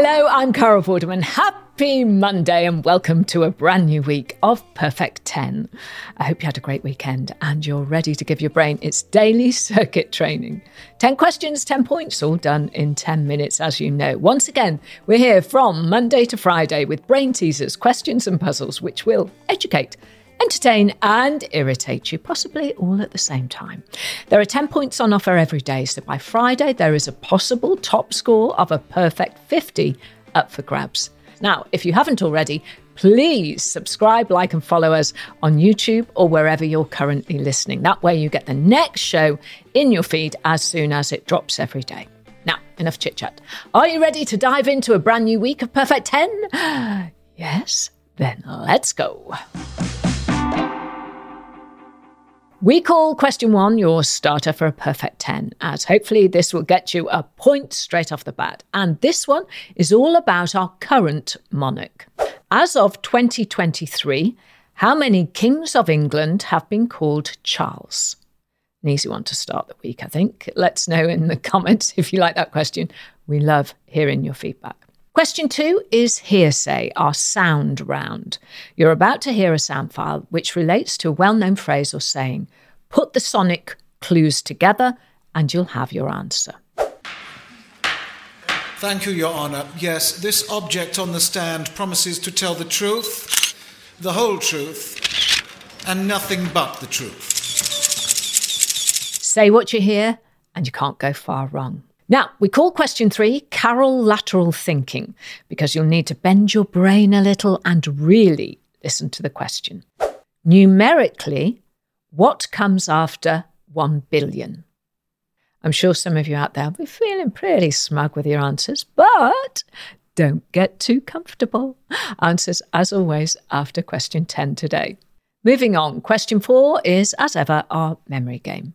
Hello, I'm Carol Vorderman. Happy Monday and welcome to a brand new week of Perfect 10. I hope you had a great weekend and you're ready to give your brain its daily circuit training. 10 questions, 10 points, all done in 10 minutes, as you know. Once again, we're here from Monday to Friday with brain teasers, questions, and puzzles which will educate entertain and irritate you, possibly all at the same time. There are 10 points on offer every day, so by Friday, there is a possible top score of a perfect 50 up for grabs. Now, if you haven't already, please subscribe, like, and follow us on YouTube or wherever you're currently listening. That way, you get the next show in your feed as soon as it drops every day. Now, enough chit chat. Are you ready to dive into a brand new week of Perfect 10? yes? Then let's go. We call question one your starter for a perfect 10, as hopefully this will get you a point straight off the bat. And this one is all about our current monarch. As of 2023, how many kings of England have been called Charles? An easy one to start the week, I think. Let's know in the comments if you like that question. We love hearing your feedback. Question two is hearsay, our sound round. You're about to hear a sound file which relates to a well known phrase or saying. Put the sonic clues together and you'll have your answer. Thank you, Your Honour. Yes, this object on the stand promises to tell the truth, the whole truth, and nothing but the truth. Say what you hear, and you can't go far wrong. Now, we call question three Carol lateral thinking because you'll need to bend your brain a little and really listen to the question. Numerically, what comes after 1 billion? I'm sure some of you out there will be feeling pretty smug with your answers, but don't get too comfortable. Answers, as always, after question 10 today. Moving on, question four is, as ever, our memory game.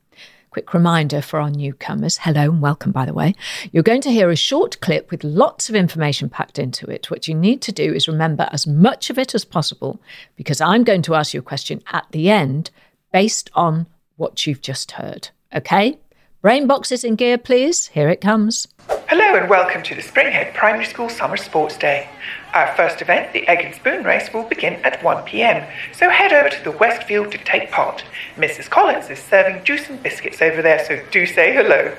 Quick reminder for our newcomers hello and welcome, by the way. You're going to hear a short clip with lots of information packed into it. What you need to do is remember as much of it as possible because I'm going to ask you a question at the end based on what you've just heard. Okay? Brain boxes in gear, please. Here it comes. Hello and welcome to the Springhead Primary School Summer Sports Day. Our first event, the Egg and Spoon Race, will begin at 1pm, so head over to the Westfield to take part. Mrs. Collins is serving juice and biscuits over there, so do say hello.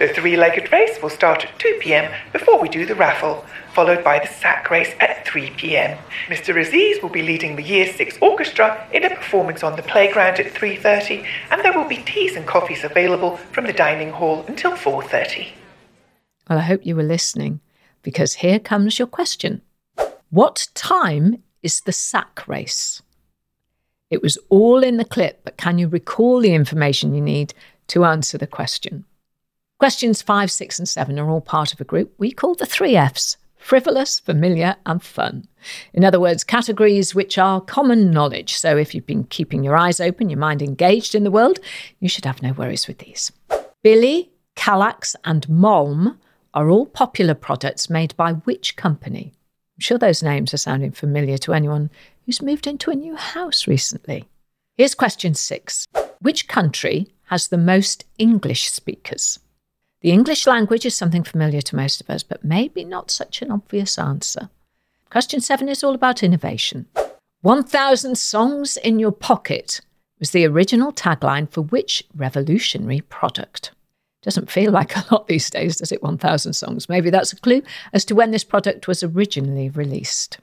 The three legged race will start at 2pm before we do the raffle, followed by the sack race at 3pm. Mr. Aziz will be leading the Year 6 Orchestra in a performance on the playground at 3.30, and there will be teas and coffees available from the dining hall until 4.30. Well, I hope you were listening because here comes your question. What time is the sack race? It was all in the clip, but can you recall the information you need to answer the question? Questions five, six, and seven are all part of a group we call the three F's frivolous, familiar, and fun. In other words, categories which are common knowledge. So if you've been keeping your eyes open, your mind engaged in the world, you should have no worries with these. Billy, Kallax, and Malm are all popular products made by which company? Sure those names are sounding familiar to anyone who's moved into a new house recently. Here's question six Which country has the most English speakers? The English language is something familiar to most of us, but maybe not such an obvious answer. Question seven is all about innovation. 1,000 songs in your pocket was the original tagline for which revolutionary product? Doesn't feel like a lot these days, does it? 1,000 songs. Maybe that's a clue as to when this product was originally released.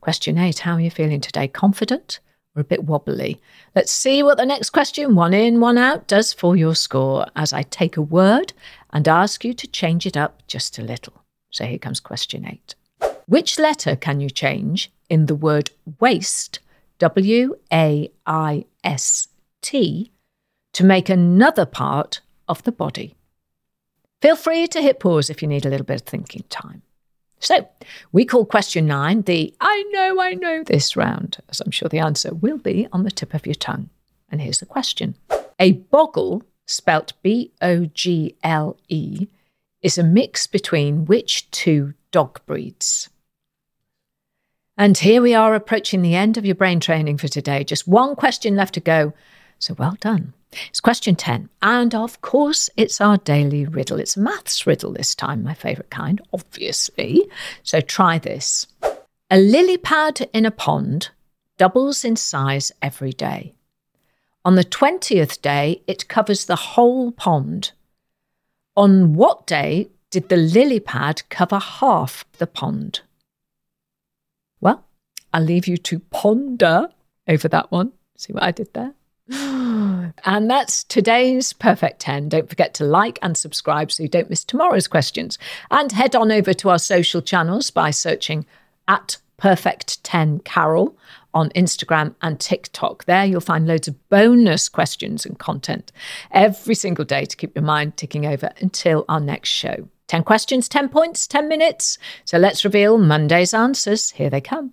Question eight How are you feeling today? Confident or a bit wobbly? Let's see what the next question, one in, one out, does for your score as I take a word and ask you to change it up just a little. So here comes question eight. Which letter can you change in the word waste, W A I S T, to make another part of the body? Feel free to hit pause if you need a little bit of thinking time. So, we call question nine the I know, I know this round, as I'm sure the answer will be on the tip of your tongue. And here's the question A bogle, spelt B O G L E, is a mix between which two dog breeds? And here we are approaching the end of your brain training for today. Just one question left to go. So well done. It's question 10. And of course, it's our daily riddle. It's a maths riddle this time, my favourite kind, obviously. So try this. A lily pad in a pond doubles in size every day. On the 20th day, it covers the whole pond. On what day did the lily pad cover half the pond? Well, I'll leave you to ponder over that one. See what I did there? And that's today's Perfect 10. Don't forget to like and subscribe so you don't miss tomorrow's questions. And head on over to our social channels by searching at Perfect 10 Carol on Instagram and TikTok. There you'll find loads of bonus questions and content every single day to keep your mind ticking over until our next show. 10 questions, 10 points, 10 minutes. So let's reveal Monday's answers. Here they come.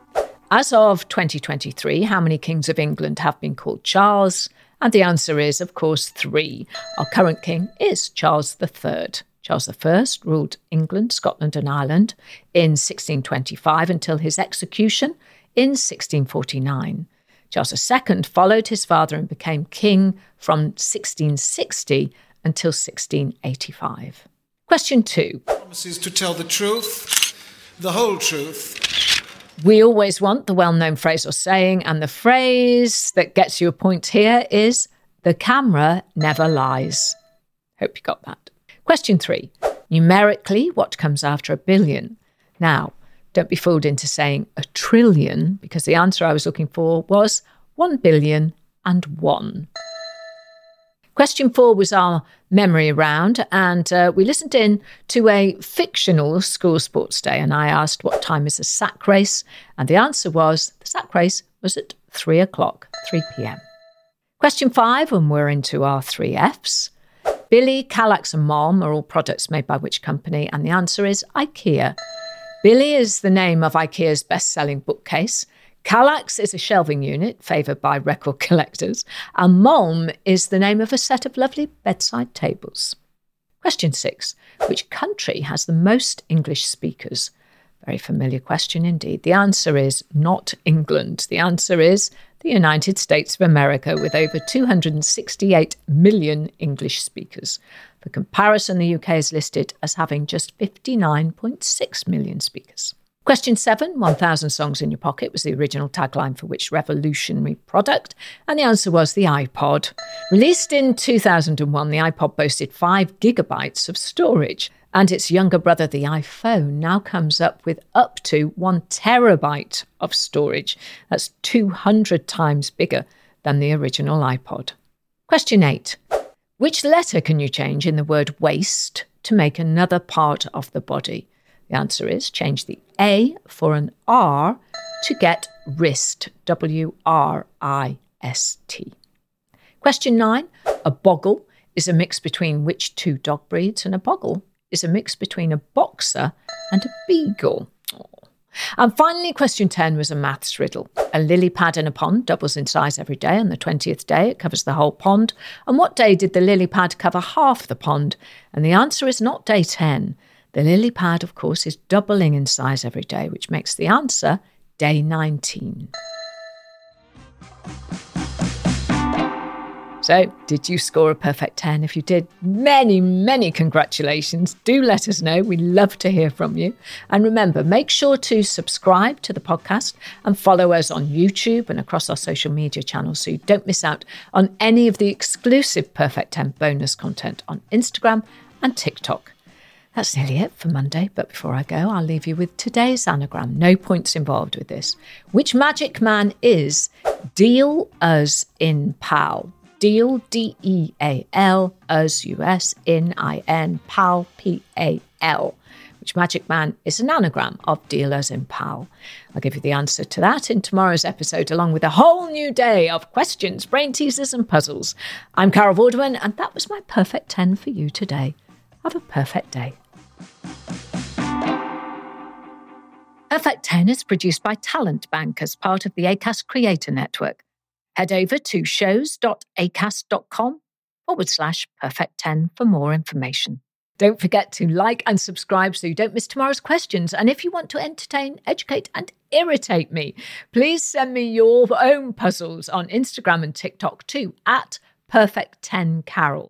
As of 2023, how many kings of England have been called Charles? And the answer is, of course, three. Our current king is Charles III. Charles I ruled England, Scotland, and Ireland in 1625 until his execution in 1649. Charles II followed his father and became king from 1660 until 1685. Question two. Promises to tell the truth, the whole truth, we always want the well known phrase or saying, and the phrase that gets you a point here is the camera never lies. Hope you got that. Question three numerically, what comes after a billion? Now, don't be fooled into saying a trillion, because the answer I was looking for was one billion and one. Question four was our memory round, and uh, we listened in to a fictional school sports day. And I asked, What time is the sack race? And the answer was, The sack race was at three o'clock, 3 pm. Question five, and we're into our three F's. Billy, Kallax, and Malm are all products made by which company? And the answer is IKEA. Billy is the name of IKEA's best selling bookcase. Kallax is a shelving unit favoured by record collectors, and Malm is the name of a set of lovely bedside tables. Question six Which country has the most English speakers? Very familiar question indeed. The answer is not England. The answer is the United States of America, with over 268 million English speakers. For comparison, the UK is listed as having just 59.6 million speakers. Question seven 1,000 songs in your pocket was the original tagline for which revolutionary product? And the answer was the iPod. Released in 2001, the iPod boasted five gigabytes of storage, and its younger brother, the iPhone, now comes up with up to one terabyte of storage. That's 200 times bigger than the original iPod. Question eight Which letter can you change in the word waste to make another part of the body? The answer is change the A for an R to get wrist, W R I S T. Question nine A boggle is a mix between which two dog breeds? And a boggle is a mix between a boxer and a beagle. And finally, question 10 was a maths riddle. A lily pad in a pond doubles in size every day. On the 20th day, it covers the whole pond. And what day did the lily pad cover half the pond? And the answer is not day 10. The lily pad, of course, is doubling in size every day, which makes the answer day 19. So did you score a perfect 10? If you did, many, many congratulations. Do let us know. We love to hear from you. And remember, make sure to subscribe to the podcast and follow us on YouTube and across our social media channels so you don't miss out on any of the exclusive Perfect 10 bonus content on Instagram and TikTok. That's nearly it for Monday, but before I go, I'll leave you with today's anagram. No points involved with this. Which magic man is Deal as in Pal? Deal, D E A L, as U S, in I N, Pal, P A L. Which magic man is an anagram of Deal in Pal? I'll give you the answer to that in tomorrow's episode, along with a whole new day of questions, brain teasers, and puzzles. I'm Carol Vorderman, and that was my perfect 10 for you today. Have a perfect day. Perfect 10 is produced by Talent Bank as part of the ACAST Creator Network. Head over to shows.acast.com forward slash perfect 10 for more information. Don't forget to like and subscribe so you don't miss tomorrow's questions. And if you want to entertain, educate, and irritate me, please send me your own puzzles on Instagram and TikTok too at perfect10carol.